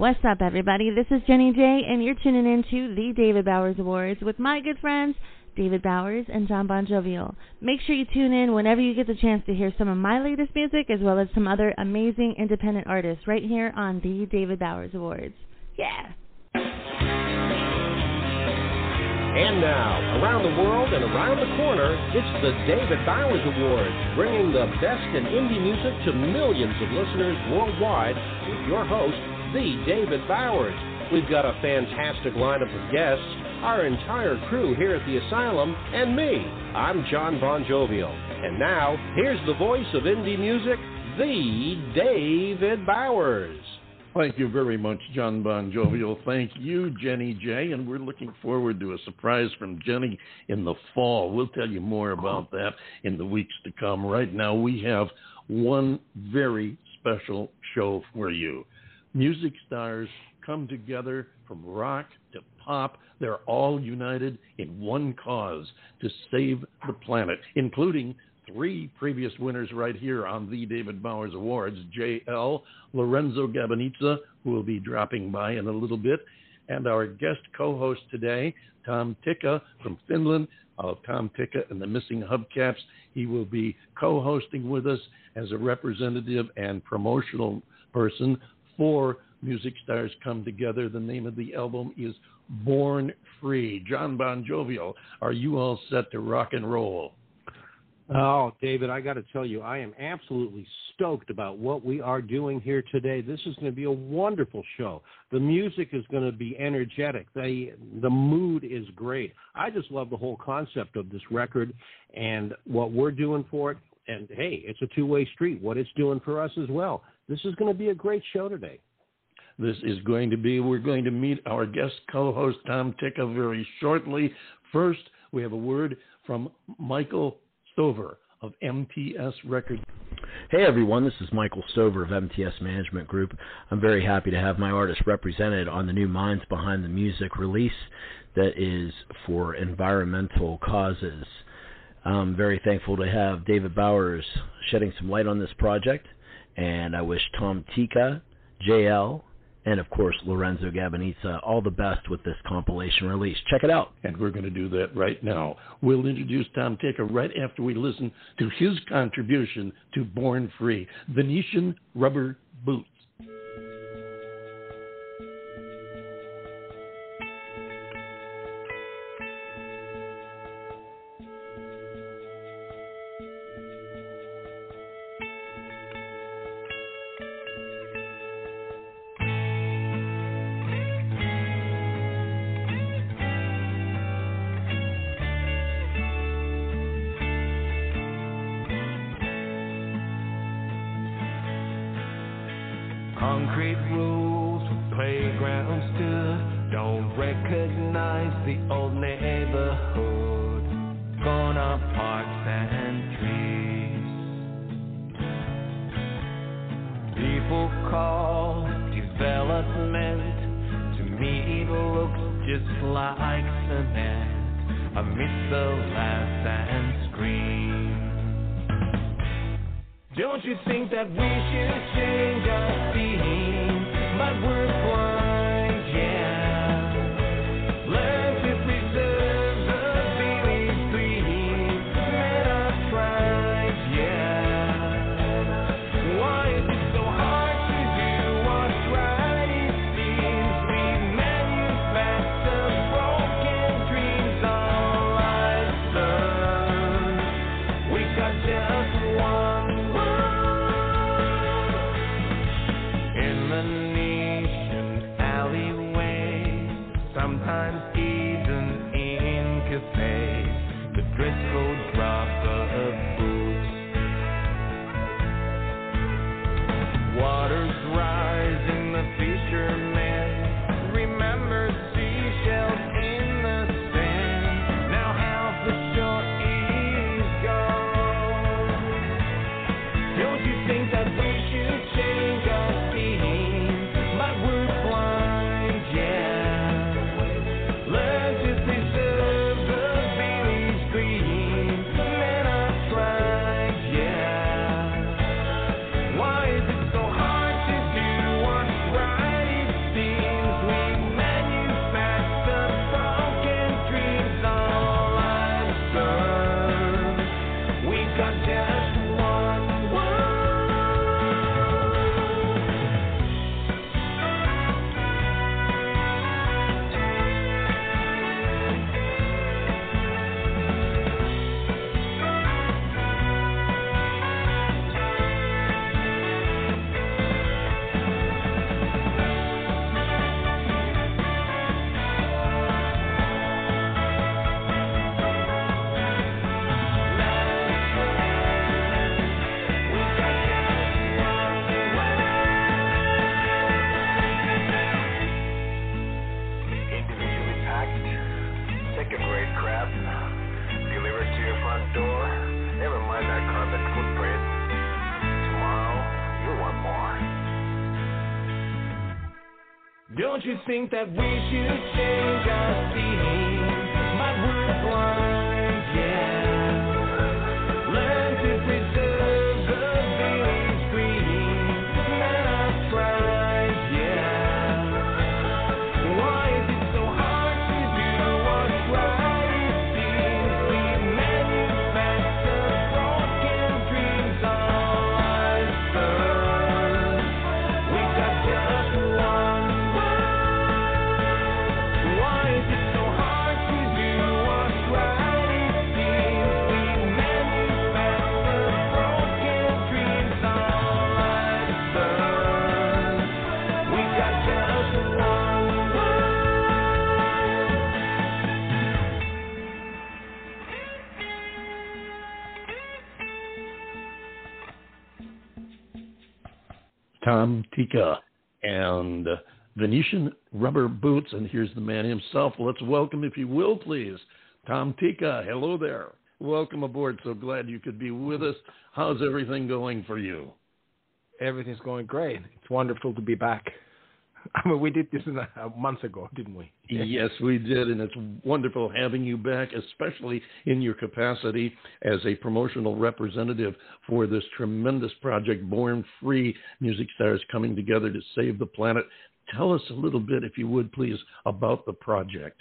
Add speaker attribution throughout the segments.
Speaker 1: What's up, everybody? This is Jenny J, and you're tuning in to the David Bowers Awards with my good friends, David Bowers and John Bon Jovial. Make sure you tune in whenever you get the chance to hear some of my latest music as well as some other amazing independent artists right here on the David Bowers Awards. Yeah!
Speaker 2: And now, around the world and around the corner, it's the David Bowers Awards, bringing the best in indie music to millions of listeners worldwide with your host, the David Bowers. We've got a fantastic lineup of guests, our entire crew here at the Asylum, and me. I'm John Bon Jovial. And now, here's the voice of indie music, the David Bowers.
Speaker 3: Thank you very much, John Bon Jovial. Thank you, Jenny J. And we're looking forward to a surprise from Jenny in the fall. We'll tell you more about that in the weeks to come. Right now, we have one very special show for you. Music stars come together from rock to pop. They're all united in one cause to save the planet, including three previous winners right here on the David Bowers Awards. Jay Elle, Lorenzo Gabanizza, who will be dropping by in a little bit, and our guest co-host today, Tom Tikka from Finland. Uh, Tom Tikka and the Missing Hubcaps. He will be co-hosting with us as a representative and promotional person for Music Stars Come Together. The name of the album is Born Free. John Bon Jovial, are you all set to rock and roll?
Speaker 4: Oh, David, I got to tell you, I am absolutely stoked about what we are doing here today. This is going to be a wonderful show. The music is going to be energetic. The the mood is great. I just love the whole concept of this record and what we're doing for it. And hey, it's a two-way street. What it's doing for us as well. This is going to be a great show today.
Speaker 3: This is going to be. We're going to meet our guest co-host Tom Tikka very shortly. First, we have a word from Michael Stover of MTS Records.
Speaker 5: Hey everyone, this is Michael Stover of MTS Management Group. I'm very happy to have my artist represented on the new Minds Behind the Music release that is for environmental causes. I'm very thankful to have David Bowers shedding some light on this project, and I wish Tom Tikka, Jay Elle, and of course Lorenzo Gabanizza all the best with this compilation release. Check it out.
Speaker 3: And we're going to do that right now. We'll introduce Tom Tikka right after we listen to his contribution to Born Free, Venetian Rubber Boots.
Speaker 6: Don't you think that we should change our theme? But we're blind, think that we should change our theme?
Speaker 3: Tom Tikka and Venetian Rubber Boots. And here's the man himself. Let's welcome, if you will, please, Tom Tikka. Hello there. Welcome aboard. So glad you could be with us. How's everything going for you?
Speaker 7: Everything's going great. It's wonderful to be back. I mean, we did this in a, a month ago, didn't we?
Speaker 3: Yes, we did, and it's wonderful having you back, especially in your capacity as a promotional representative for this tremendous project, Born Free Music Stars Coming Together to Save the Planet. Tell us a little bit, if you would, please, about the project.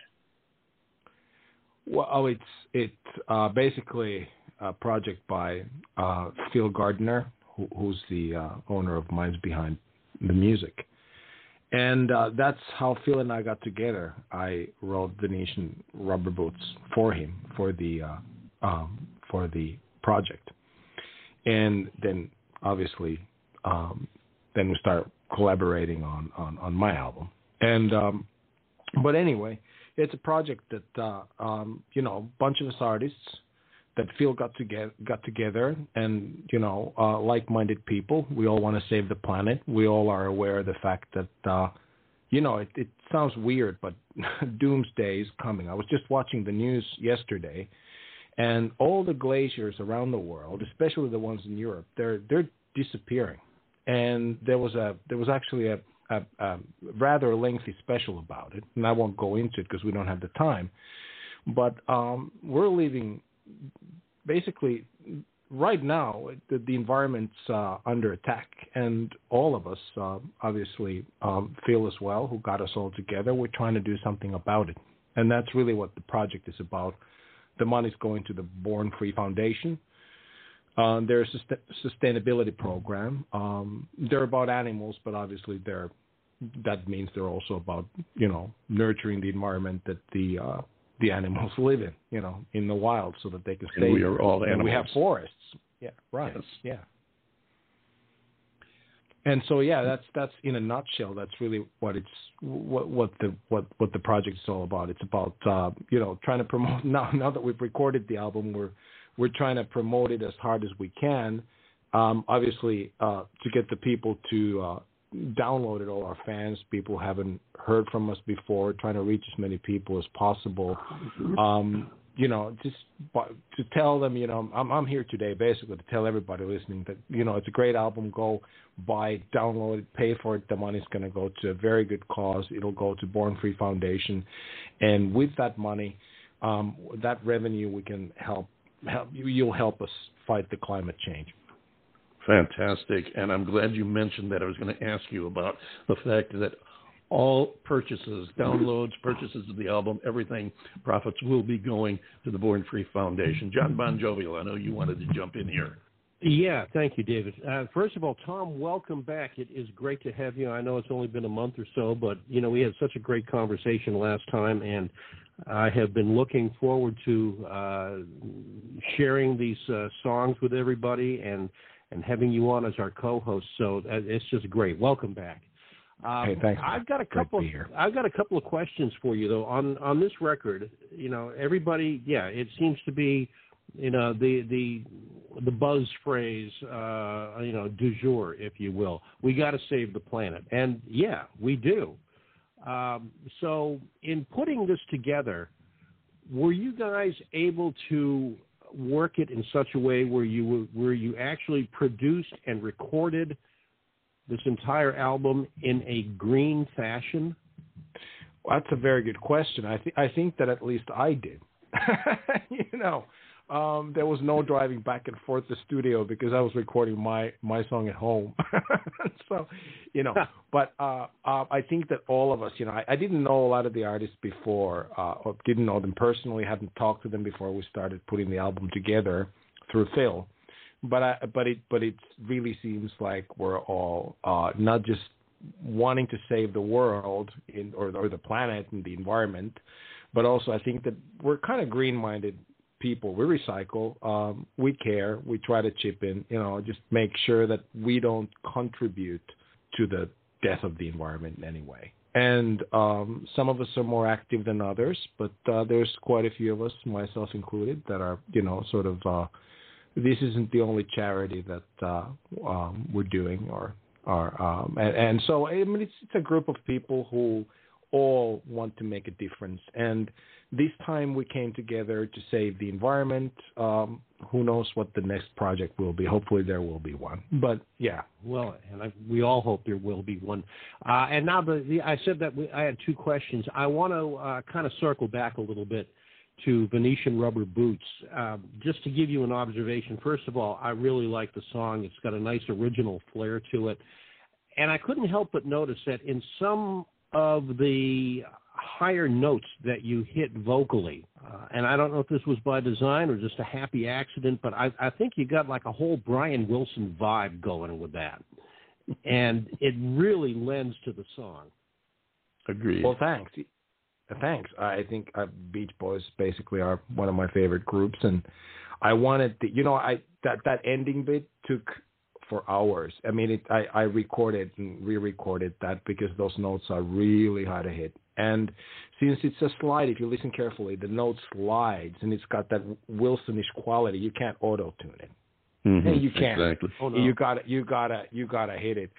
Speaker 7: Well, oh, it's it's uh, basically a project by uh, Phil Gardner, who, who's the uh, owner of Minds Behind the Music, and uh, that's how Phil and I got together. I wrote Venetian Rubber Boots for him for the uh, um, for the project, and then obviously um, then we start collaborating on on, on my album, and um, but anyway it's a project that uh, um, you know a bunch of us artists that Phil got together got together and you know uh, like-minded people. We all want to save the planet. We all are aware of the fact that uh, you know it, it sounds weird, but doomsday is coming. I was just watching the news yesterday, and all the glaciers around the world, especially the ones in Europe, they're they're disappearing. And there was a there was actually a a, a rather lengthy special about it, and I won't go into it because we don't have the time. But um, we're living basically right now. The, the environment's uh, under attack, and all of us, uh, obviously, um, feel as well. Who got us all together? We're trying to do something about it, and that's really what the project is about. The money's going to the Born Free Foundation. Uh, they're a sust- sustainability program. Um, they're about animals, but obviously they're that means they're also about you know nurturing the environment that the uh, the animals live in, you know, in the wild, so that they can
Speaker 3: And
Speaker 7: stay.
Speaker 3: we are all
Speaker 7: And we have forests. Yeah, right.
Speaker 3: Yes.
Speaker 7: Yeah. And so yeah, that's that's in a nutshell. That's really what it's what what the what what the project is all about. It's about uh, you know trying to promote now now that we've recorded the album, we're we're trying to promote it as hard as we can. Um, obviously, uh, to get the people to uh, download it, all our fans, people haven't heard from us before, trying to reach as many people as possible. Um, you know, just to tell them, you know, I'm I'm here today basically to tell everybody listening that you know it's a great album. Go buy, it, download it, pay for it. The money's going to go to a very good cause. It'll go to Born Free Foundation, and with that money, um, that revenue, we can help help you. You'll help us fight the climate change.
Speaker 3: Fantastic. And I'm glad you mentioned that. I was going to ask you about the fact that all purchases, downloads, purchases of the album, everything, profits will be going to the Born Free Foundation. John Bon Jovial, I know you wanted to jump in here.
Speaker 4: Yeah, thank you, David. Uh, first of all, Tom, welcome back. It is great to have you. I know it's only been a month or so, but you know we had such a great conversation last time, and I have been looking forward to uh, sharing these uh, songs with everybody and and having you on as our co-host. So uh, it's just great. Welcome back. Um,
Speaker 7: Hey, thanks.
Speaker 4: I've got a couple. I've got a couple of questions for you though. On on this record, you know, everybody, yeah, it seems to be, you know, the the the buzz phrase, uh, you know, du jour, if you will. We got to save the planet, and yeah, we do. Um, so, in putting this together, were you guys able to work it in such a way where you where you actually produced and recorded this entire album in a green fashion?
Speaker 7: Well, that's a very good question. I think I think that at least I did. you know, um, there was no driving back and forth to studio because I was recording my my song at home. so, you know, but uh, uh, I think that all of us, you know, I, I didn't know a lot of the artists before, uh, or didn't know them personally, hadn't talked to them before we started putting the album together through Phil. But I, but it but it really seems like we're all uh, not just wanting to save the world in or or the planet and the environment, but also I think that we're kind of green-minded people. We recycle, um, we care, we try to chip in, you know, just make sure that we don't contribute to the death of the environment in any way. And um, some of us are more active than others, but uh, there's quite a few of us, myself included, that are, you know, sort of. Uh, this isn't the only charity that uh, um, we're doing, or, or um, and, and so I mean, it's, it's a group of people who all want to make a difference. And this time we came together to save the environment. Um, who knows what the next project will be? Hopefully there will be one. But yeah,
Speaker 4: Well, and I, we all hope there will be one. Uh, and now the, the I said that we, I had two questions. I want to uh, kind of circle back a little bit to Venetian Rubber Boots. Um, just to give you an observation, first of all, I really like the song. It's got a nice original flair to it. And I couldn't help but notice that in some of the higher notes that you hit vocally, uh, and I don't know if this was by design or just a happy accident, but I, I think you got like a whole Brian Wilson vibe going with that. And it really lends to the song.
Speaker 3: Agreed.
Speaker 7: Well, thanks. Thanks. I think uh, Beach Boys basically are one of my favorite groups, and I wanted the, you know, I that that ending bit took for hours. I mean, it, I I recorded and re-recorded that because those notes are really hard to hit. And since it's a slide, if you listen carefully, the note slides and it's got that Wilsonish quality. You can't auto tune it.
Speaker 3: Mhm,
Speaker 7: you can't.
Speaker 3: Exactly.
Speaker 4: Oh, no.
Speaker 7: You gotta, you gotta, you gotta hit it.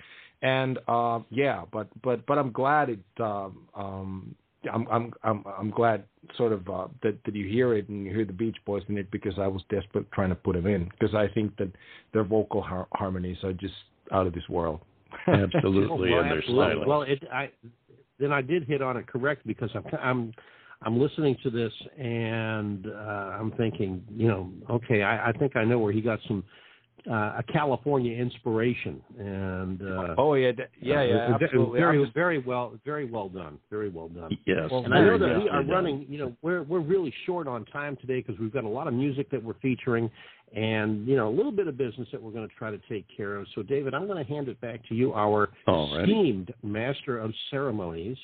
Speaker 7: And uh, yeah, but but but I'm glad it. Um, um, I'm I'm I'm I'm glad sort of uh, that that you hear it and you hear the Beach Boys in it because I was desperate trying to put them in because I think that their vocal har- harmonies are just out of this world.
Speaker 3: Absolutely,
Speaker 4: Oh, well,
Speaker 3: and their
Speaker 4: absolutely.
Speaker 3: silence.
Speaker 4: Well, it, I then I did hit on it correct because I'm I'm I'm listening to this and uh, I'm thinking, you know, okay, I, I think I know where he got some uh, a California inspiration and uh,
Speaker 7: oh yeah, yeah, yeah,
Speaker 4: it was
Speaker 7: absolutely.
Speaker 4: very
Speaker 7: just-
Speaker 4: very well very well done, very well done.
Speaker 3: yes.
Speaker 7: Well,
Speaker 4: And I know that we are running, you know, we're we're really short on time today because we've got a lot of music that we're featuring and, you know, a little bit of business that we're going to try to take care of. So David, I'm going to hand it back to you, our
Speaker 3: Alrighty.
Speaker 4: esteemed master of ceremonies.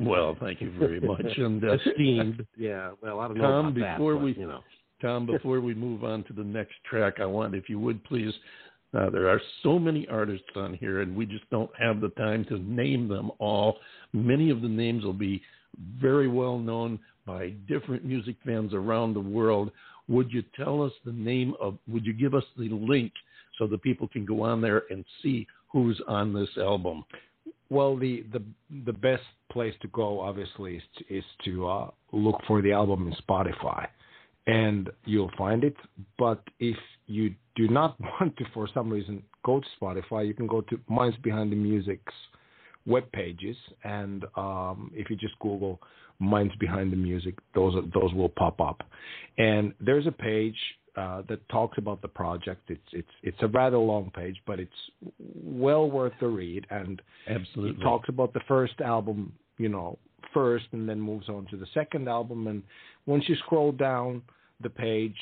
Speaker 3: Well, thank you very much. And uh,
Speaker 4: esteemed. Yeah, well, I don't know
Speaker 3: Tom,
Speaker 4: about that, but,
Speaker 3: we-
Speaker 4: you know.
Speaker 3: Tom, before we move on to the next track, I want, if you would please, uh, there are so many artists on here, and we just don't have the time to name them all. Many of the names will be very well known by different music fans around the world. Would you tell us the name of, would you give us the link so that people can go on there and see who's on this album?
Speaker 7: Well, the the the best place to go, obviously, is to, is to uh, look for the album in Spotify, and you'll find it. But if you do not want to, for some reason, go to Spotify, you can go to Minds Behind the Music's web pages, and um, if you just Google Minds Behind the Music, those are, those will pop up, and there's a page uh, that talks about the project. It's it's it's a rather long page, but it's well worth the read, and
Speaker 3: Absolutely.
Speaker 7: he talks about the first album, you know, first, and then moves on to the second album. And once you scroll down the page,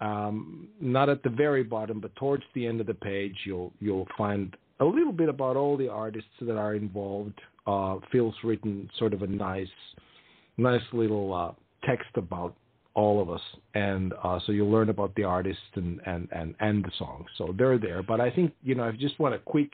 Speaker 7: um, not at the very bottom, but towards the end of the page, you'll you'll find a little bit about all the artists that are involved. Uh, Phil's written sort of a nice, nice little uh, text about all of us, and uh, so you'll learn about the artists and and and and the songs. So they're there. But I think you know, if you just want a quick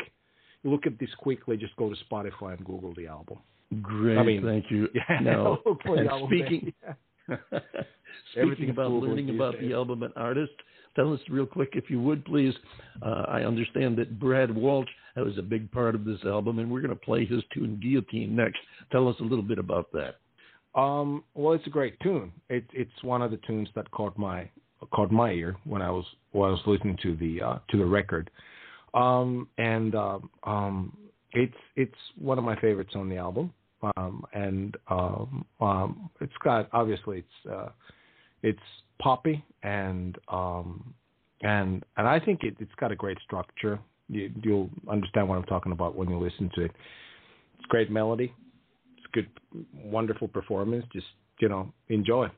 Speaker 7: look at this quickly, just go to Spotify and Google the album.
Speaker 3: Great,
Speaker 7: I mean,
Speaker 3: thank you.
Speaker 7: Yeah,
Speaker 3: Now,
Speaker 7: look for the
Speaker 3: and speaking,
Speaker 7: Everything
Speaker 3: about learning about the album and artist. Tell us real quick, if you would, please. Uh, I understand that Brad Walsh was a big part of this album, and we're going to play his tune "Guillotine" next. Tell us a little bit about that.
Speaker 7: Um, well, it's a great tune. It, it's one of the tunes that caught my caught my ear when I was when I was listening to the uh, to the record, um, and uh, um, it's it's one of my favorites on the album um, and um, um, it's got obviously it's uh, it's poppy and um, and and I think it, it's got a great structure. You, you'll understand what I'm talking about when you listen to it. It's great melody. It's good, wonderful performance. Just you know, enjoy.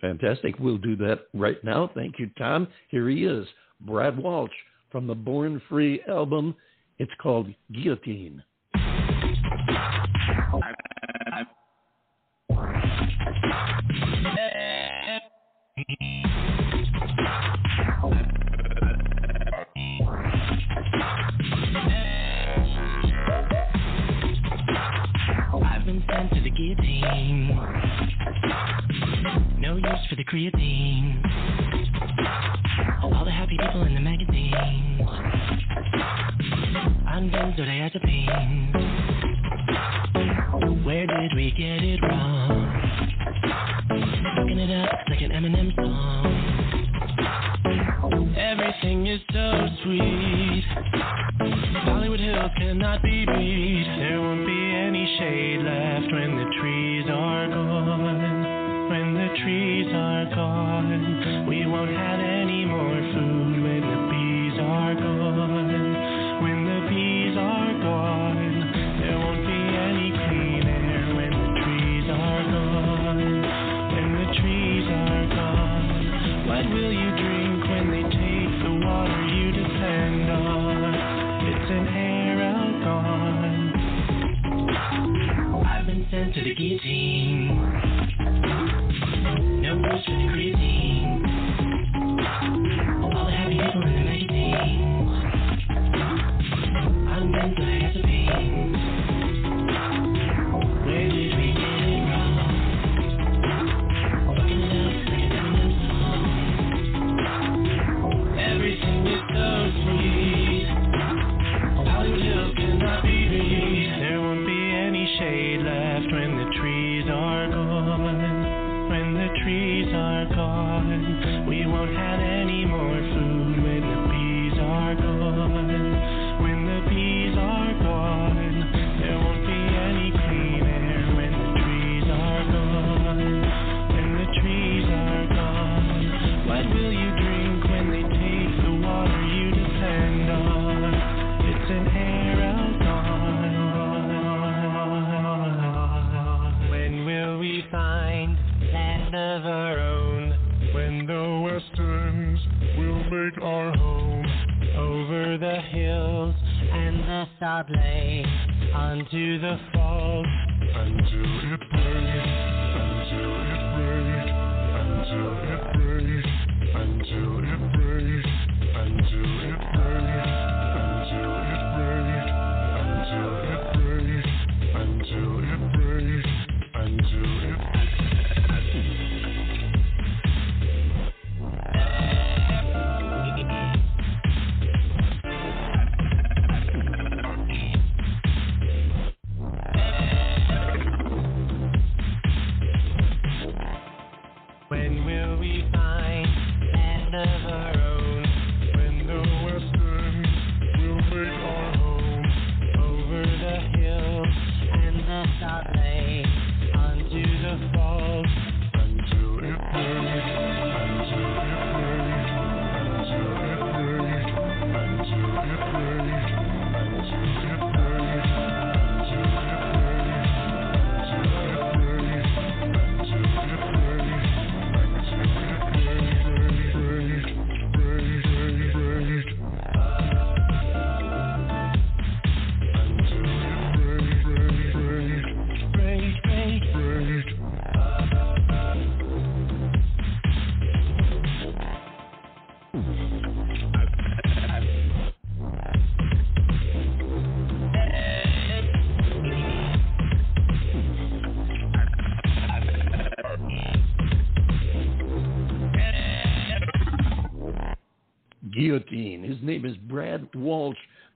Speaker 8: Fantastic. We'll do that right now. Thank you, Tom. Here he is, Brad Walsh from the Born Free album. It's called Guillotine.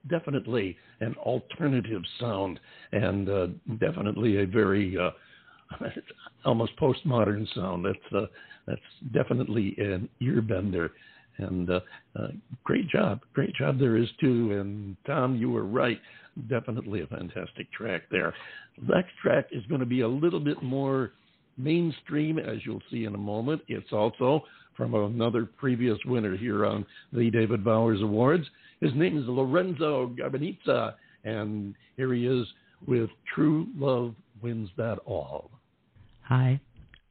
Speaker 8: definitely an alternative sound and uh, definitely a very uh, almost postmodern sound. That's uh, that's definitely an earbender.
Speaker 3: And uh, uh, great job, great job there is too. And Tom, you were right. Definitely a fantastic track there. Next track is going to be a little bit more mainstream, as you'll see in a moment. It's also from another previous winner here on the David Bowers Awards. His name is Lorenzo Gabanizza, and here he is with True Love Wins That All.
Speaker 9: Hi,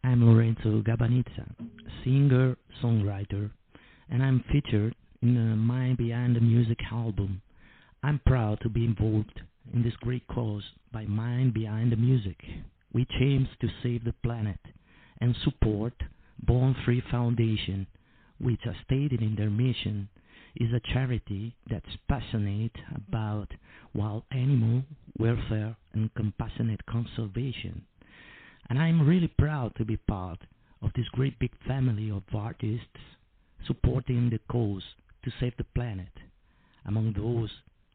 Speaker 9: I'm Lorenzo Gabanizza, singer, songwriter, and I'm featured in uh, the Mind Behind the Music album. I'm proud to be involved in this great cause by Mind Behind the Music, which aims to save the planet and support Born Free Foundation, which, as stated in their mission, is a charity that's passionate about wild animal welfare and compassionate conservation. And I'm really proud to be part of this great big family of artists supporting the cause to save the planet. Among those,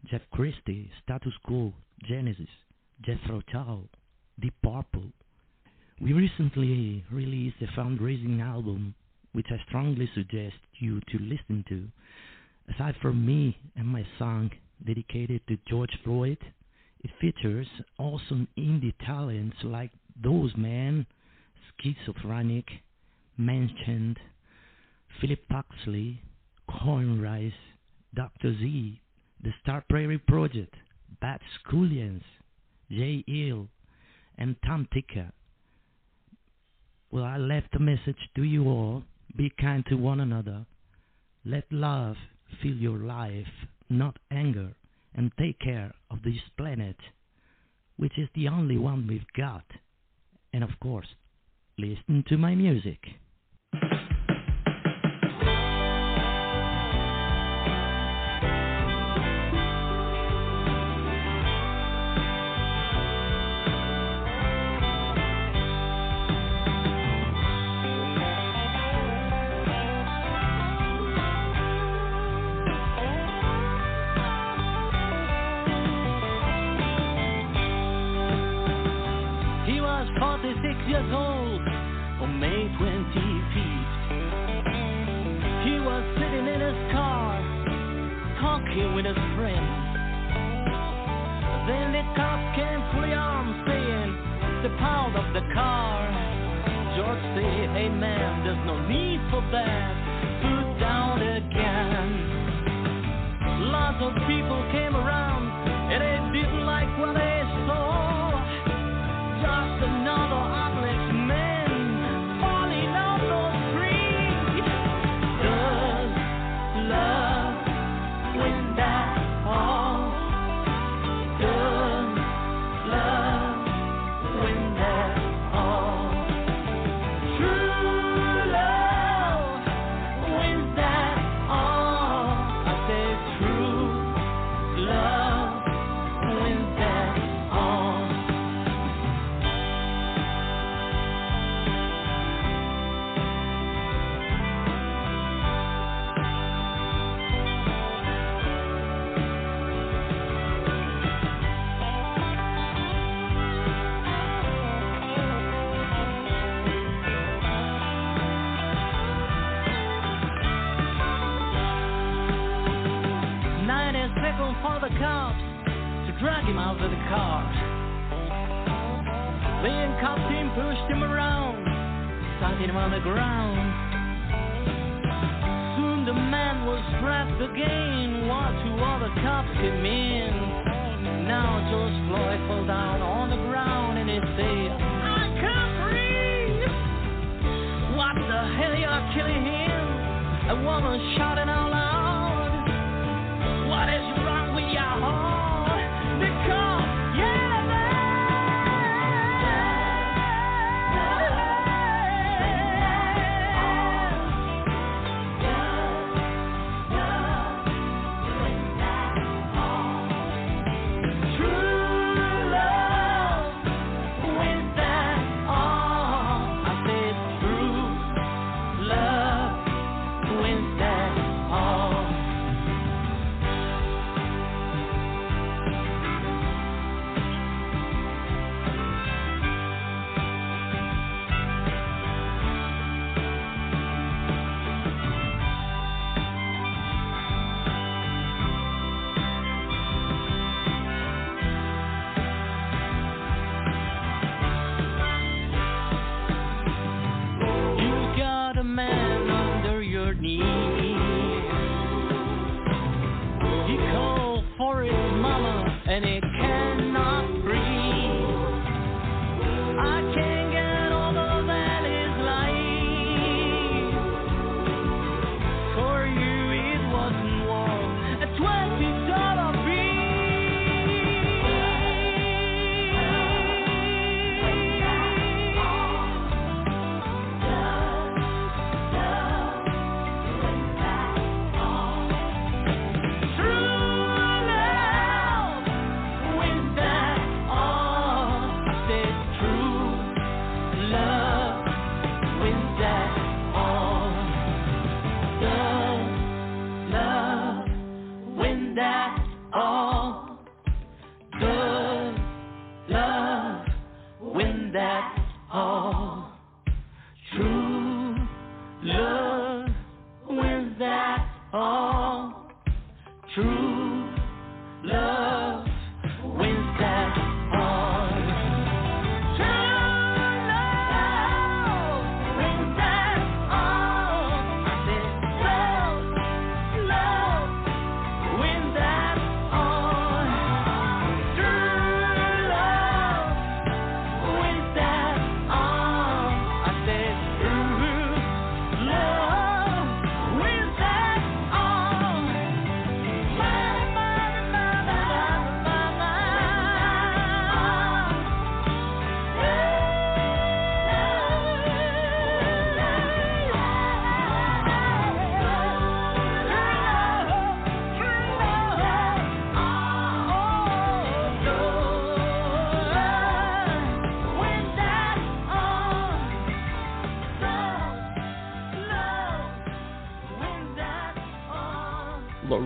Speaker 9: Jeff Christie, Status Quo, Genesis, Jethro Tull, Deep Purple. We recently released a fundraising album, which I strongly suggest you to listen to. Aside from me and my song dedicated to George Floyd, it features awesome indie talents like those men, Schizophrenic, Mentioned, Philip Huxley, Corn Rice, Dr. Z, The Star Prairie Project, Bat Scullions, Jay Elle, and Tom Tikka. Well, I left a message to you all. Be kind to one another. Let love fill your life, not anger, and take care of this planet, which is the only one we've got. And of course, listen to my music.
Speaker 10: People came around, him the. Then cop team pushed him around, started him on the ground. Soon the man was trapped again, while two other cops came in. Now George Floyd fell down on the ground and he said, I can't breathe. What the hell you are killing him? A woman shouting out loud. What is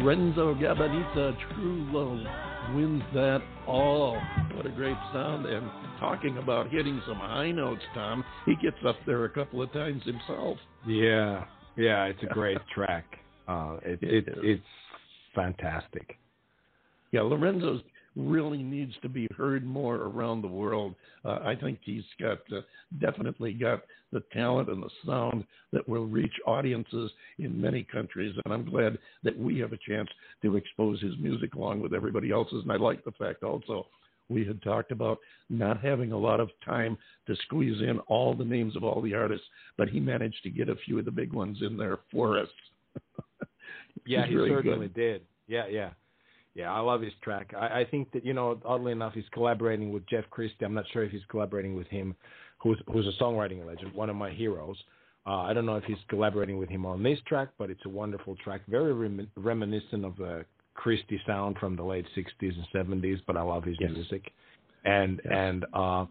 Speaker 3: Lorenzo Gabanizza, True Love wins that all. What a great sound. And talking about hitting some high notes, Tom, he gets up there a couple of times himself.
Speaker 7: Yeah, yeah, it's a great track. Uh, it,
Speaker 3: It
Speaker 7: it, it's fantastic.
Speaker 3: Yeah, Lorenzo's really needs to be heard more around the world. Uh, I think he's got uh, definitely got the talent and the sound that will reach audiences in many countries, and I'm glad that we have a chance to expose his music along with everybody else's. And I like the fact also we had talked about not having a lot of time to squeeze in all the names of all the artists, but he managed to get a few of the big ones in there for us.
Speaker 7: Yeah, he
Speaker 3: really
Speaker 7: certainly
Speaker 3: good.
Speaker 7: did. Yeah, yeah. Yeah, I love his track. I, I think that, you know, oddly enough, he's collaborating with Jeff Christie. I'm not sure if he's collaborating with him, who's who's a songwriting legend, one of my heroes. Uh, I don't know if he's collaborating with him on this track, but it's a wonderful track, very rem- reminiscent of the Christie sound from the late 60s and 70s, but I love his
Speaker 3: Yes.
Speaker 7: music. And, and, uh,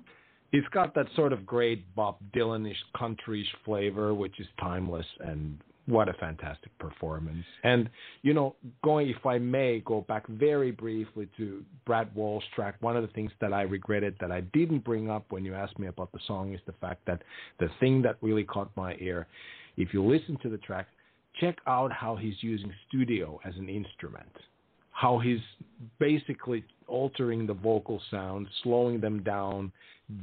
Speaker 7: he's got that sort of great Bob Dylanish countryish flavor, which is timeless and what a fantastic performance. And you know, going if I may go back very briefly to Brad Walsh's track, one of the things that I regretted that I didn't bring up when you asked me about the song is the fact that the thing that really caught my ear, if you listen to the track, check out how he's using studio as an instrument. How he's basically altering the vocal sound, slowing them down.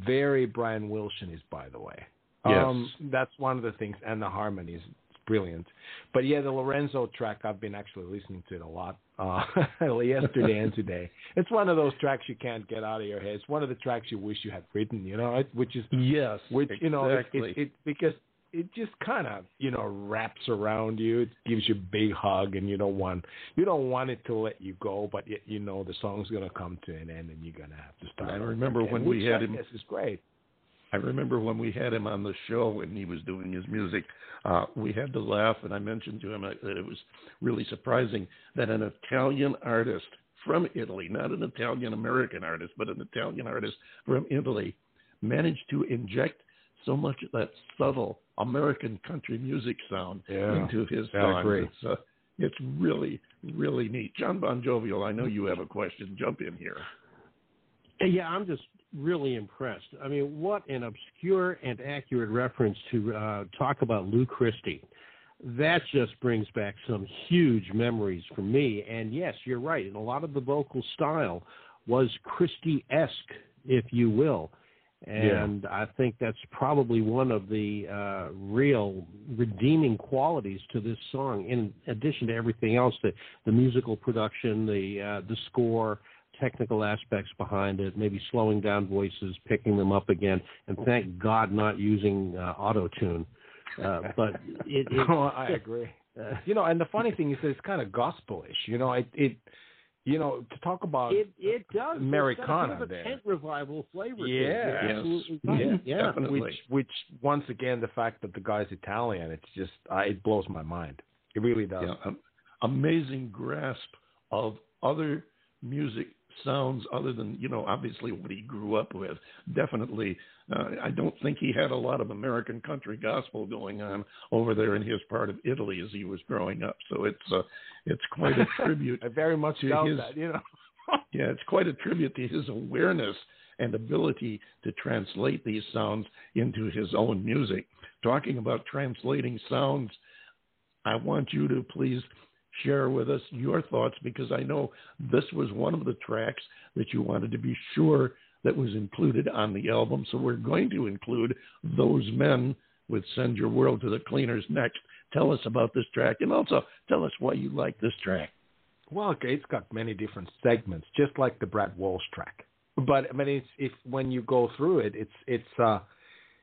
Speaker 7: Very Brian Wilson is, by the way.
Speaker 3: Yes.
Speaker 7: Um, that's one of the things, and the harmonies brilliant. But yeah, the Lorenzo track, I've been actually listening to it a lot uh, yesterday and today. It's one of those tracks you can't get out of your head. It's one of the tracks you wish you had written, you know, it, which is
Speaker 3: Yes,
Speaker 7: which you know it,
Speaker 3: exactly.
Speaker 7: it, it because it just kind of you know wraps around you. It gives you a big hug, and you don't want you don't want it to let you go, but yet you know the song's gonna come to an end, and you're gonna have to start.
Speaker 3: I remember
Speaker 7: again,
Speaker 3: when we had him-
Speaker 7: guess is great.
Speaker 3: I remember when we had him on the show and he was doing his music, uh, we had to laugh, and I mentioned to him that it was really surprising that an Italian artist from Italy, not an Italian American artist, but an Italian artist from Italy, managed to inject so much of that subtle American country music sound
Speaker 7: Yeah.
Speaker 3: into his
Speaker 7: Yeah,
Speaker 3: songs. It's, uh, it's really, really neat. John Bon Jovial, I know you have a question. Jump in here.
Speaker 4: Yeah, I'm just really impressed. I mean, what an obscure and accurate reference to uh, talk about Lou Christie. That just brings back some huge memories for me. And yes, you're right. And a lot of the vocal style was Christie esque, if you will. And I think that's probably one of the uh, real redeeming qualities to this song. In addition to everything else, the the musical production, the uh, the score, technical aspects behind it, maybe slowing down voices, picking them up again, and thank God not using uh, auto tune. Uh, but it, it
Speaker 7: oh, I agree.
Speaker 4: uh,
Speaker 7: You know, and the funny thing is it's kind of gospelish. You know, it it you know to talk about
Speaker 4: it it does
Speaker 7: Americana
Speaker 4: It's got a
Speaker 7: there.
Speaker 4: tent revival flavor.
Speaker 7: Yeah.
Speaker 4: You're
Speaker 3: Yes.
Speaker 4: absolutely.
Speaker 3: Yeah,
Speaker 4: yeah.
Speaker 3: definitely.
Speaker 7: which which once again the fact that the guy's Italian, it's just uh, it blows my mind. It really does.
Speaker 3: yeah, um, amazing grasp of other music sounds other than you know obviously what he grew up with definitely uh, i don't think he had a lot of american country gospel going on over there in his part of italy as he was growing up so it's uh, it's quite a tribute
Speaker 7: I very much
Speaker 3: to
Speaker 7: doubt
Speaker 3: his-
Speaker 7: that. You know.
Speaker 3: yeah it's quite a tribute to his awareness
Speaker 11: and ability to translate these sounds into his own music. Talking about translating sounds, I want you to please share with us your thoughts because I know this was one of the tracks that you wanted to be sure that was included on the album. So we're going to include those men with Send Your World to the Cleaners next. Tell us about this track and also tell us why you like this track.
Speaker 7: Well, it's got many different segments, just like the Brad Walsh track. But I mean, it's if when you go through it, it's it's uh,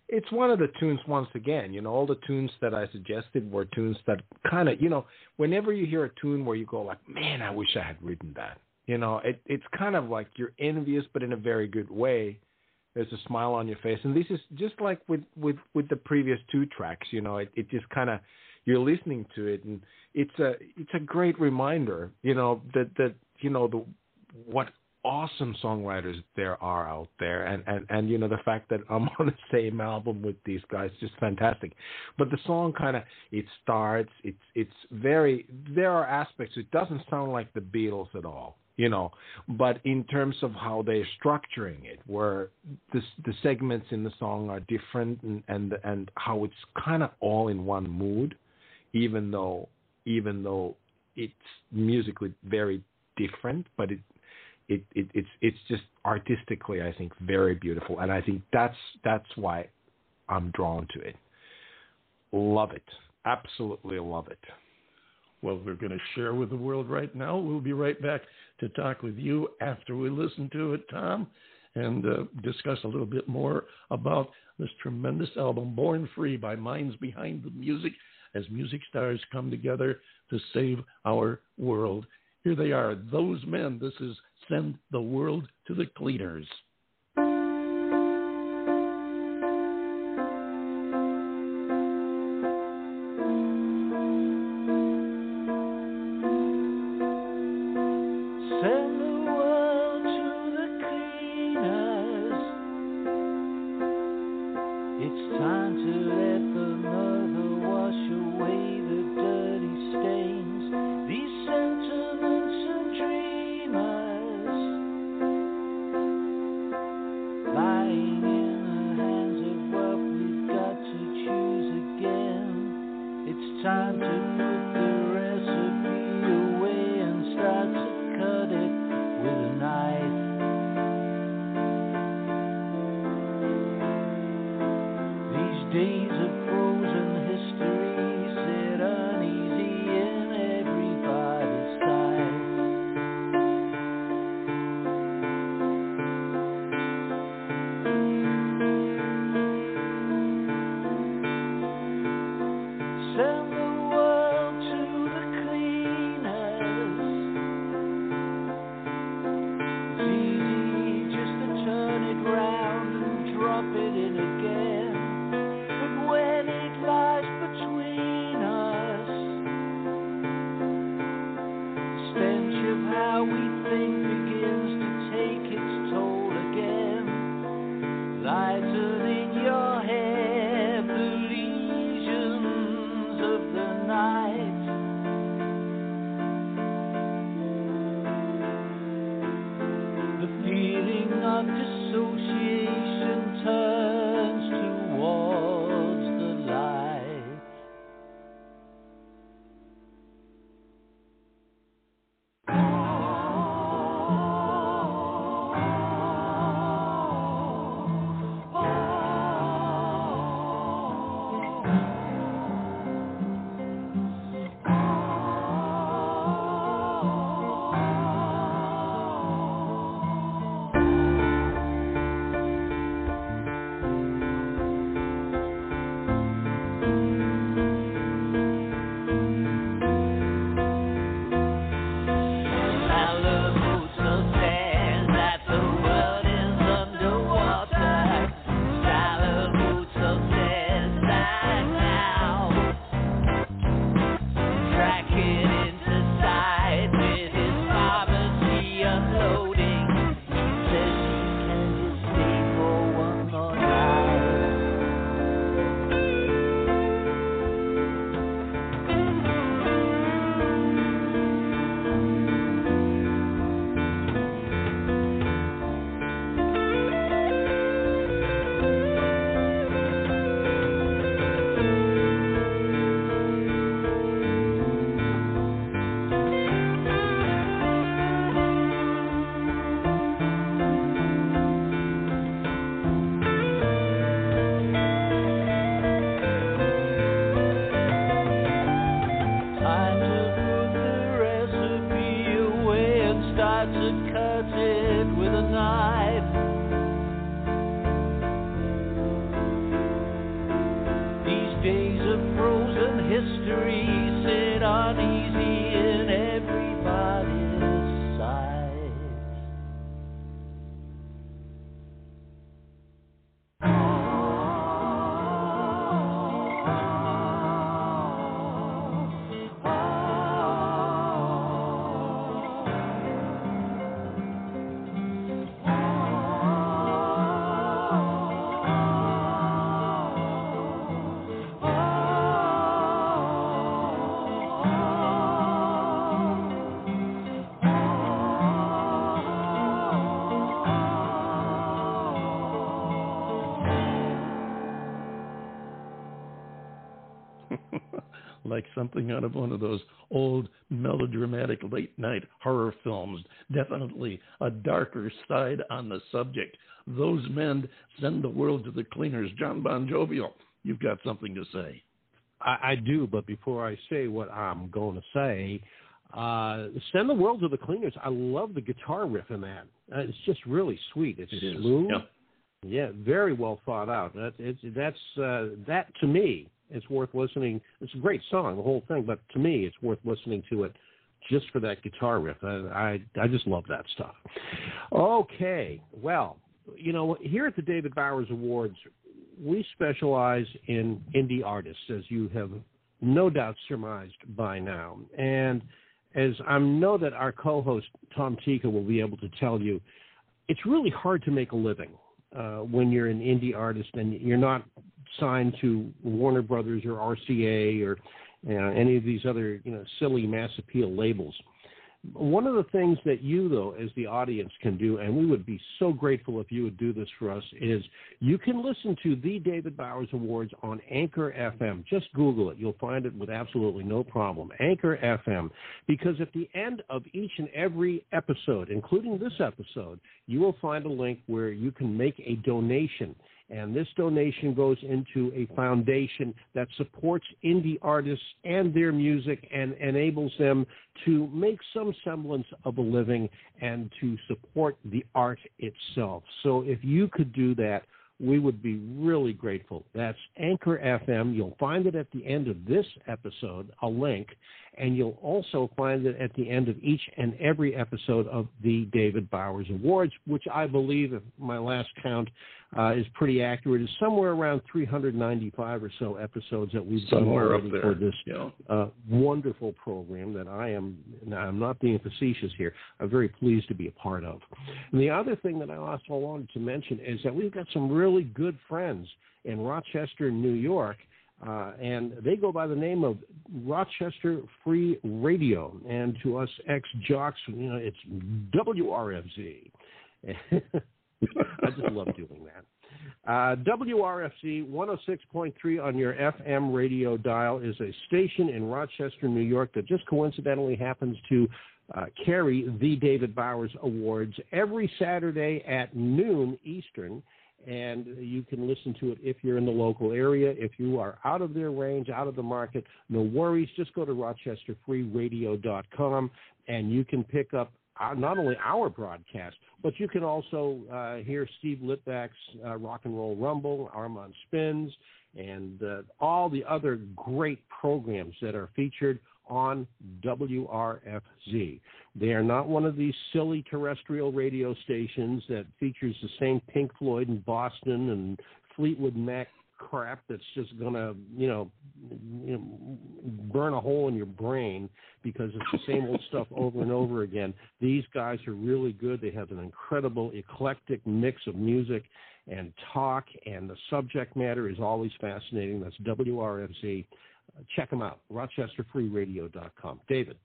Speaker 7: it's one of the tunes once again. You know, all the tunes that I suggested were tunes that kind of, you know, whenever you hear a tune where you go like, man, I wish I had written that. You know, it it's kind of like you're envious, but in a very good way. There's a smile on your face, and this is just like with with with the previous two tracks. You know, it it just kind of you're listening to it, and it's a it's a great reminder. You know that that you know the what awesome songwriters there are out there. And, and and you know the fact that I'm on the same album with these guys just fantastic. But the song kind of it starts it's it's very there are aspects it doesn't sound like the Beatles at all you know. But in terms of how they're structuring it where the the segments in the song are different and and, and how it's kind of all in one mood even though even though it's musically very different but it it, it it's it's just artistically I think very beautiful and I think that's that's why I'm drawn to it. Love it. Absolutely love it.
Speaker 11: Well, we're going to share with the world right now. We'll be right back to talk with you after we listen to it, Tom, and uh, discuss a little bit more about this tremendous album, Born Free by Minds Behind the Music, as music stars come together to save our world. Here they are, those men. This is Send the World to the Cleaners.
Speaker 3: Like something out of one of those old melodramatic late night horror films. Definitely a darker side on the subject. Those men send the world to the cleaners. John Bon Jovial, you've got something to say.
Speaker 4: I, I do, but before I say what I'm going to say, uh, send the world to the cleaners. I love the guitar riff in that. Uh, it's just really sweet. It's
Speaker 3: It
Speaker 4: smooth.
Speaker 3: yeah.
Speaker 4: Yeah, very well thought out. That it's that's uh, that to me is worth listening. It's a great song, the whole thing, but to me, it's worth listening to it just for that guitar riff. I I, I just love that stuff. Okay, well, you know, here at the David Bowers Awards, we specialize in indie artists, as you have no doubt surmised by now, and as I know that our co-host Tom Tikka will be able to tell you, it's really hard to make a living uh, when you're an indie artist and you're not signed to Warner Brothers or RCA or know, any of these other you know silly mass appeal labels. One of the things that you, though, as the audience can do, and we would be so grateful if you would do this for us, is you can listen to the David Bowers Awards on Anchor FM. Just Google it. You'll find it with absolutely no problem. Anchor FM. Because at the end of each and every episode, including this episode, you will find a link where you can make a donation. And this donation goes into a foundation that supports indie artists and their music and enables them to make some semblance of a living and to support the art itself. So if you could do that, we would be really grateful. That's Anchor FM. You'll find it at the end of this episode, a link, and you'll also find it at the end of each and every episode of the David Bowers Awards, which I believe, if my last count uh, is pretty accurate, is somewhere around 395 or so episodes that we've done
Speaker 3: Somewhere
Speaker 4: already
Speaker 3: there.
Speaker 4: for this
Speaker 3: Yeah.
Speaker 4: uh, wonderful program that I am, now I'm not being facetious here, I'm very pleased to be a part of. And the other thing that I also wanted to mention is that we've got some really good friends in Rochester, New York, uh, and they go by the name of Rochester Free Radio. And to us ex jocks, you know, it's WRFZ. I just love doing that. Uh, WRFZ 106.3 on your FM radio dial is a station in Rochester, New York that just coincidentally happens to uh, carry the David Bowers Awards every Saturday at noon Eastern. And you can listen to it if you're in the local area. If you are out of their range, out of the market, no worries. Just go to rochesterfreeradio.com and you can pick up uh, not only our broadcast, but you can also uh, hear Steve Litvack's uh, Rock and Roll Rumble, Armand Spins, and uh, all the other great programs that are featured on WRFZ. They are not one of these silly terrestrial radio stations that features the same Pink Floyd in Boston and Fleetwood Mac crap that's just gonna, you know, you know, burn a hole in your brain because it's the same old stuff over and over again. These guys are really good. They have an incredible eclectic mix of music and talk, and the subject matter is always fascinating. That's WRFZ. Check them out, rochesterfreeradio.com. David.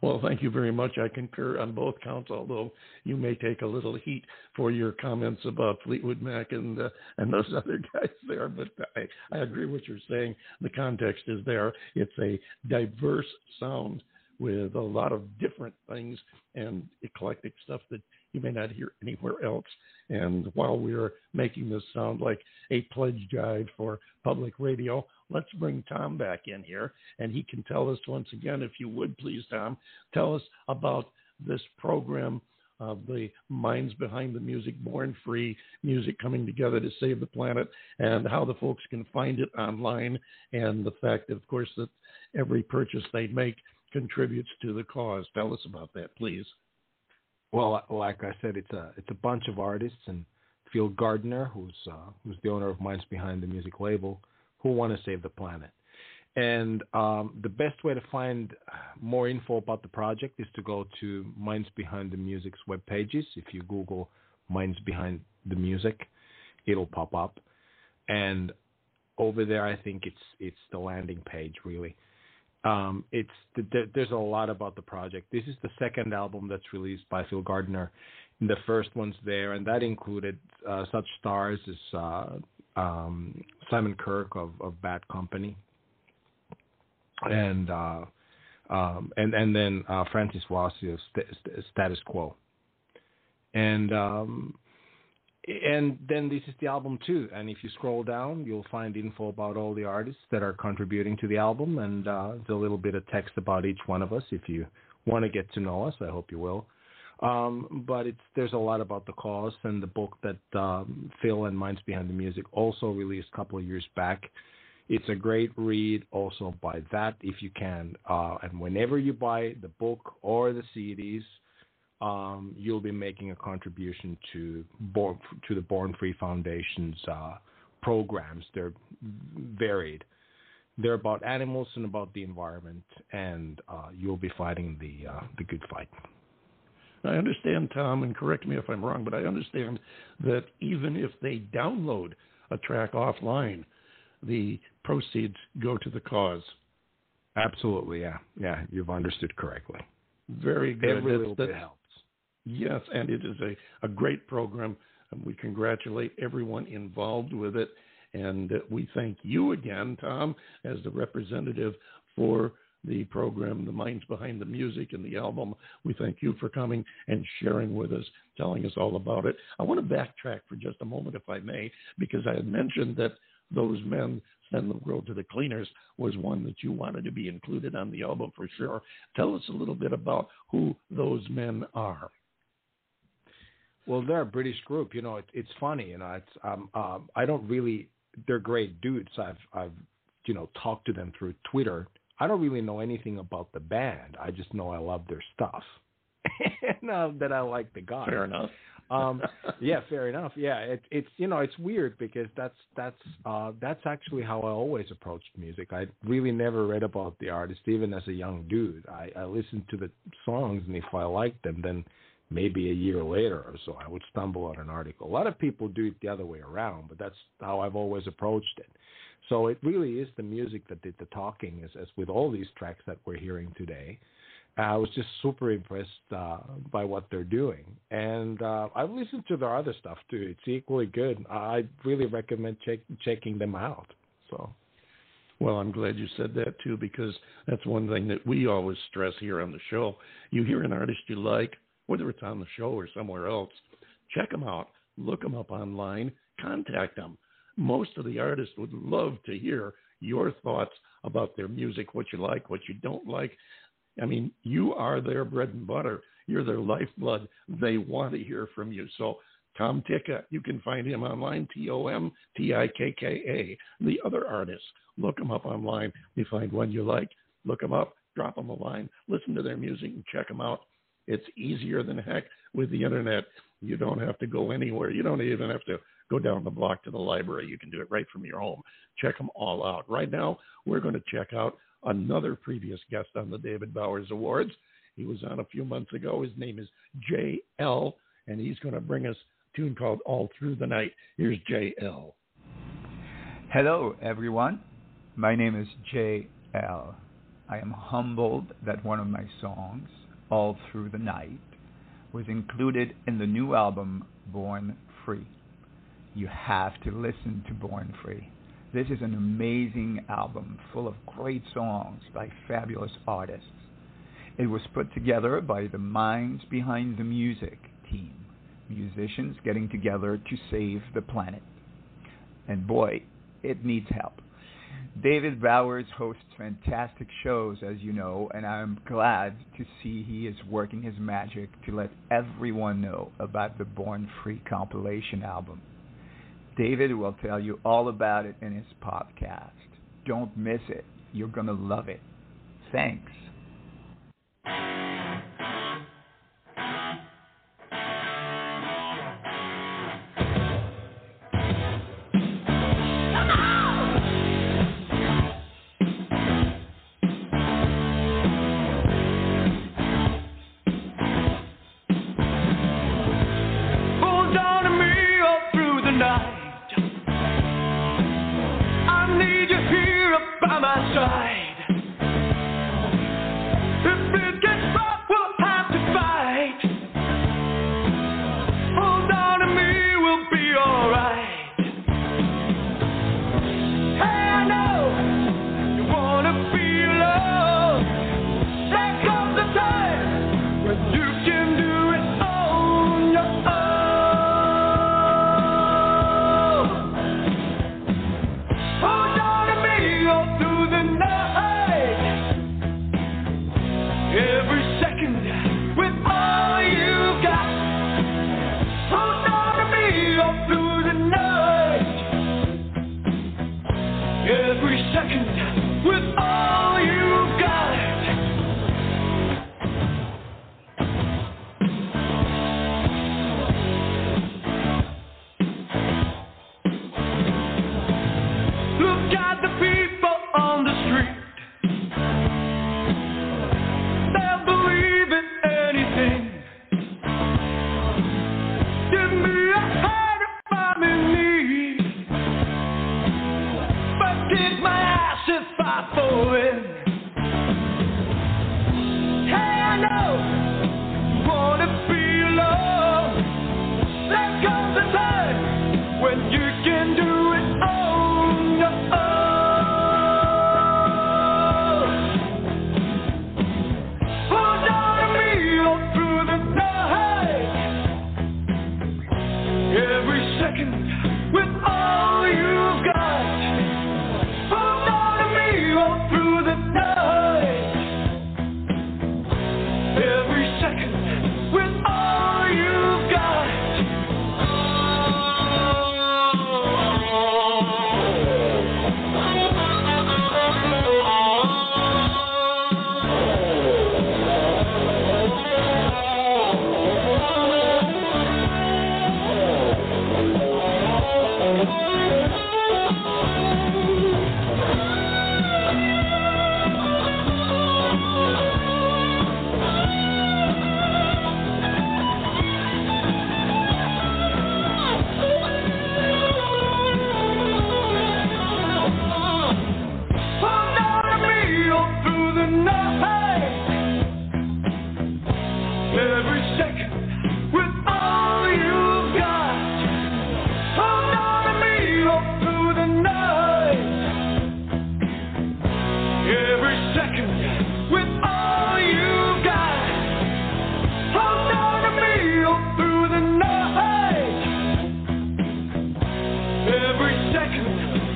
Speaker 3: Well, thank you very much. I concur on both counts, although you may take a little heat for your comments about Fleetwood Mac and uh, and those other guys there. But I, I agree with what you're saying. The context is there. It's a diverse sound with a lot of different things and eclectic stuff that you may not hear anywhere else. And while we're making this sound like a pledge drive for public radio, let's bring Tom back in here and he can tell us once again, if you would please, Tom, tell us about this program of the minds behind the music, Born Free Music coming together to save the planet, and how the folks can find it online, and the fact, of course, that every purchase they make contributes to the cause. Tell us about that, please.
Speaker 7: Well, like I said, it's a it's a bunch of artists and Phil Gardner, who's uh, who's the owner of Minds Behind the Music label, who want to save the planet. And um, the best way to find more info about the project is to go to Minds Behind the Music's web pages. If you Google Minds Behind the Music, it'll pop up. And over there, I think it's it's the landing page really. Um, it's there's a lot about the project. This is the second album that's released by Phil Gardner. The first one's there, and that included uh, such stars as uh, um, Simon Kirke of, of Bad Company, and uh, um, and and then uh, Francis Rossi of St- St- Status Quo, and um, and then this is the album too. And if you scroll down, you'll find info about all the artists that are contributing to the album, and uh, a little bit of text about each one of us. If you want to get to know us, I hope you will. Um, but it's there's a lot about the cause and the book that um, Phil and Minds Behind the Music also released a couple of years back. It's a great read. Also buy that if you can. Uh, and whenever you buy the book or the CDs, um, you'll be making a contribution to Born, to the Born Free Foundation's uh, programs. They're varied. They're about animals and about the environment, and uh, you'll be fighting the uh, the good fight.
Speaker 3: I understand, Tom, and correct me if I'm wrong, but I understand that even if they download a track offline, the proceeds go to the cause.
Speaker 7: Absolutely, yeah, yeah, you've understood correctly.
Speaker 3: Very good.
Speaker 7: Every little bit helps.
Speaker 3: Yes, and it is a, a great program. And we congratulate everyone involved with it. And we thank you again, Tom, as the representative for the program, The Minds Behind the Music and the album. We thank you for coming and sharing with us, telling us all about it. I want to backtrack for just a moment, if I may, because I had mentioned that those men send the world to the cleaners was one that you wanted to be included on the album for sure. Tell us a little bit about who those men are.
Speaker 7: Well, they're a British group. You know, it, it's funny. You know, it's um, um, I don't really. They're great dudes. I've I've you know talked to them through Twitter. I don't really know anything about the band. I just know I love their stuff, and uh, that I like the guy.
Speaker 3: Fair enough.
Speaker 7: um yeah fair enough yeah it, it's you know it's weird because that's that's uh that's actually how i always approached music i really never read about the artist even as a young dude i i listened to the songs and if i liked them then maybe a year later or so i would stumble on an article a lot of people do it the other way around but that's how i've always approached it so it really is the music that did the talking as as with all these tracks that we're hearing today I was just super impressed uh, by what they're doing, and uh, I've listened to their other stuff too. It's equally good. I really recommend check, checking them out. So,
Speaker 3: Well, I'm glad you said that too, because that's one thing that we always stress here on the show. You hear an artist you like, whether it's on the show or somewhere else, check them out, look them up online, contact them. Most of the artists would love to hear your thoughts about their music, what you like, what you don't like. I mean, you are their bread and butter. You're their lifeblood. They want to hear from you. So, Tom Tikka, you can find him online, T O M T I K K A. The other artists, look them up online. You find one you like, look them up, drop them a line, listen to their music, and check them out. It's easier than heck with the internet. You don't have to go anywhere. You don't even have to go down the block to the library. You can do it right from your home. Check them all out. Right now, we're going to check out another previous guest on the David Bowers Awards. He was on a few months ago. His name is Jay Elle, and he's going to bring us a tune called All Through the Night. Here's Jay Elle.
Speaker 10: Hello, everyone. My name is Jay Elle. I am humbled that one of my songs, All Through the Night, was included in the new album, Born Free. You have to listen to Born Free. This is an amazing album full of great songs by fabulous artists. It was put together by the Minds Behind the Music team, musicians getting together to save the planet. And boy, it needs help. David Bowers hosts fantastic shows, as you know, and I'm glad to see he is working his magic to let everyone know about the Born Free compilation album. David will tell you all about it in his podcast. Don't miss it. You're going to love it. Thanks.
Speaker 6: cool.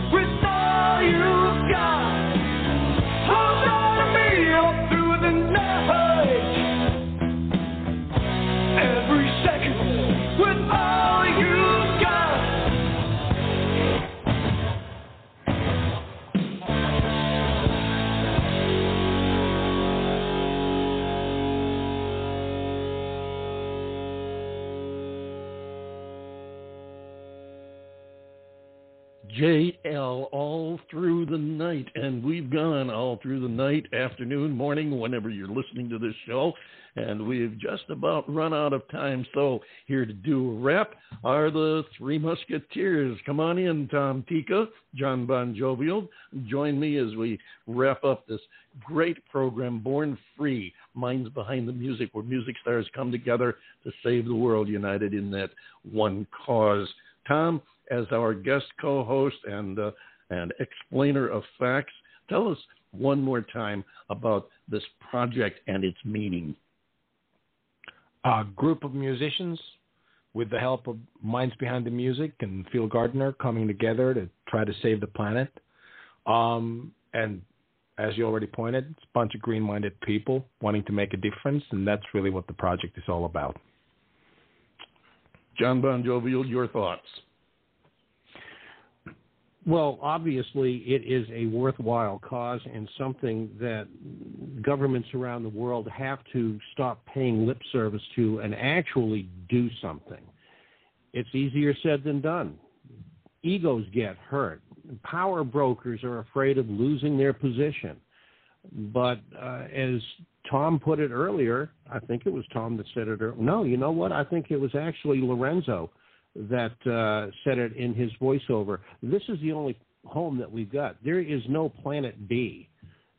Speaker 6: Through the night,
Speaker 3: afternoon, morning, whenever you're listening to this show, and we've just about run out of time. So here to do a wrap are the Three Musketeers. Come on in, Tom Tikka, John Bon Jovial. Join me as we wrap up this great program, Born Free, Minds Behind the Music, where music stars come together to save the world, united in that one cause. Tom, as our guest co-host and uh, and explainer of facts, tell us one more time about this project and its meaning.
Speaker 7: A group of musicians, with the help of Minds Behind the Music and Phil Gardner, coming together to try to save the planet. Um, and as you already pointed, it's a bunch of green-minded people wanting to make a difference, and that's really what the project is all about.
Speaker 3: John Bon Jovial, your thoughts?
Speaker 4: Well, obviously, it is a worthwhile cause and something that governments around the world have to stop paying lip service to and actually do something. It's easier said than done. Egos get hurt. Power brokers are afraid of losing their position. But uh, as Tom put it earlier, I think it was Tom that said it. Earlier. No, you know what? I think it was actually Lorenzo that uh, said it in his voiceover. This is the only home that we've got. There is no planet B,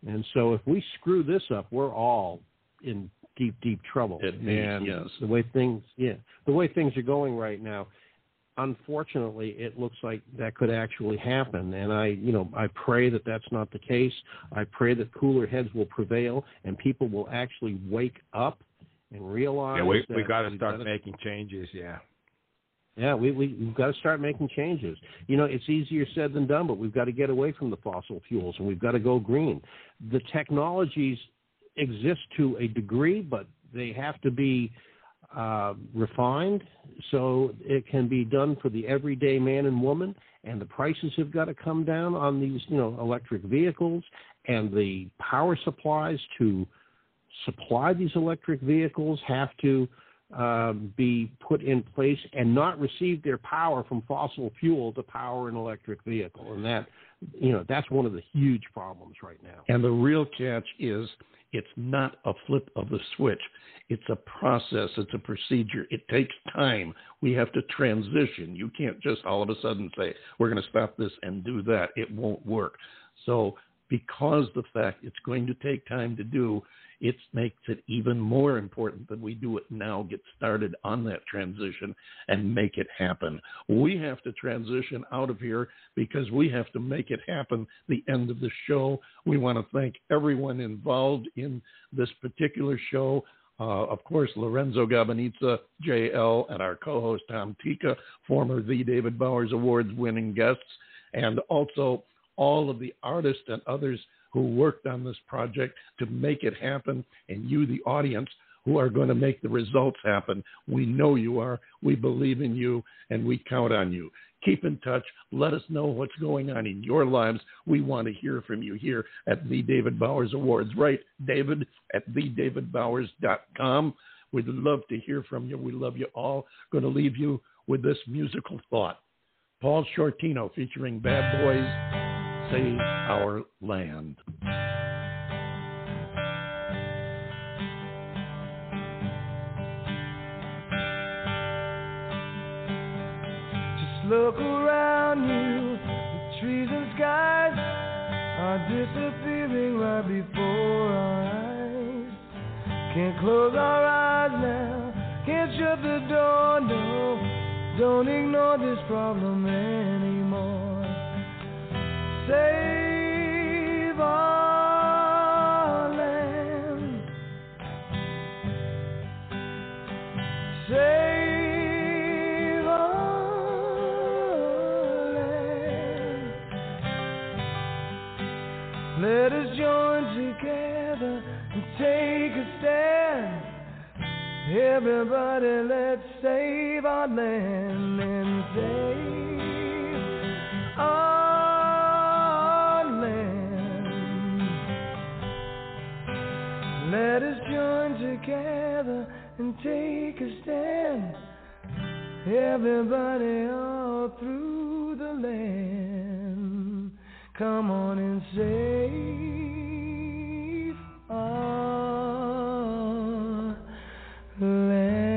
Speaker 4: and so if we screw this up, we're all in deep, deep trouble.
Speaker 3: It may,
Speaker 4: and
Speaker 3: yes.
Speaker 4: the way things, yeah, the way things are going right now. Unfortunately, it looks like that could actually happen, and I, you know, I pray that that's not the case. I pray that cooler heads will prevail and people will actually wake up and realize.
Speaker 7: Yeah, we
Speaker 4: that
Speaker 7: we got to start
Speaker 4: gotta-
Speaker 7: making changes. Yeah.
Speaker 4: Yeah, we, we, we've got to start making changes. You know, it's easier said than done, but we've got to get away from the fossil fuels and we've got to go green. The technologies exist to a degree, but they have to be uh, refined so it can be done for the everyday man and woman. And the prices have got to come down on these, you know, electric vehicles and the power supplies to supply these electric vehicles have to um, be put in place and not receive their power from fossil fuel to power an electric vehicle. And that, you know, that's one of the huge problems right now.
Speaker 3: And the real catch is it's not a flip of the switch. It's a process, it's a procedure. It takes time. We have to transition. You can't just all of a sudden say, we're going to stop this and do that. It won't work. So, because the fact it's going to take time to do, it makes it even more important that we do it now, get started on that transition, and make it happen. We have to transition out of here because we have to make it happen the end of the show. We want to thank everyone involved in this particular show. Uh, of course, Lorenzo Gabanizza, Jay Elle, and our co host Tom Tikka, former The David Bowers Awards winning guests, and also all of the artists and others who worked on this project to make it happen, and you, the audience, who are going to make the results happen. We know you are. We believe in you, and we count on you. Keep in touch. Let us know what's going on in your lives. We want to hear from you here at the David Bowers Awards. Right, David at thedavidbowers.com. We'd love to hear from you. We love you all. Going to leave you with this musical thought. Paul Shortino featuring Bad Boys Save Our Land.
Speaker 6: Just look around you. The trees and skies are disappearing right before our eyes. Can't close our eyes now. Can't shut the door, no. Don't ignore this problem anymore. Save our land. Save our land. Let us join together and take a stand. Everybody, let's save our land and save our take a stand. Everybody all through the land. Come on and save our land.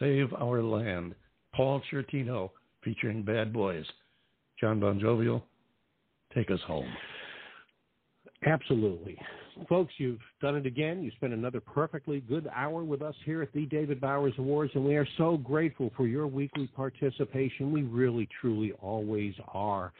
Speaker 3: Save Our Land. Paul Shortino featuring Bad Boys. John Bon Jovial, take us home.
Speaker 4: Absolutely. folks, you've done it again. You spent another perfectly good hour with us here at the David Bowers Awards, and we are so grateful for your weekly participation. We really, truly always are.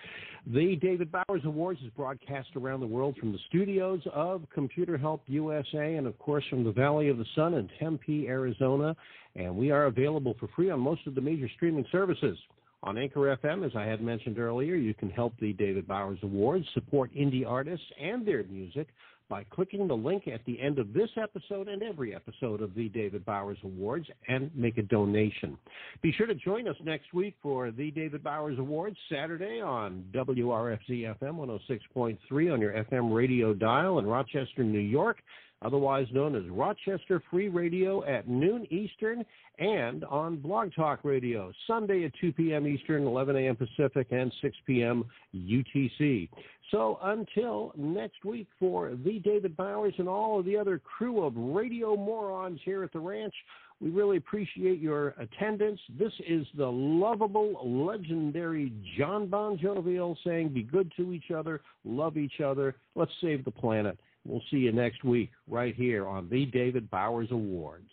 Speaker 4: The David Bowers Awards is broadcast around the world from the studios of Computer Help USA and, of course, from the Valley of the Sun in Tempe, Arizona. And we are available for free on most of the major streaming services. On Anchor FM, as I had mentioned earlier, you can help the David Bowers Awards support indie artists and their music by clicking the link at the end of this episode and every episode of the David Bowers Awards and make a donation. Be sure to join us next week for the David Bowers Awards Saturday on WRFZ FM 106.3 on your FM radio dial in Rochester, New York otherwise known as Rochester Free Radio at noon Eastern, and on Blog Talk Radio, Sunday at 2 p.m. Eastern, 11 a.m. Pacific, and 6 p.m. UTC. So until next week for the David Bowers and all of the other crew of radio morons here at the ranch, we really appreciate your attendance. This is the lovable, legendary John Bon Jovial saying, be good to each other, love each other, let's save the planet. We'll see you next week right here on the David Bowers Awards.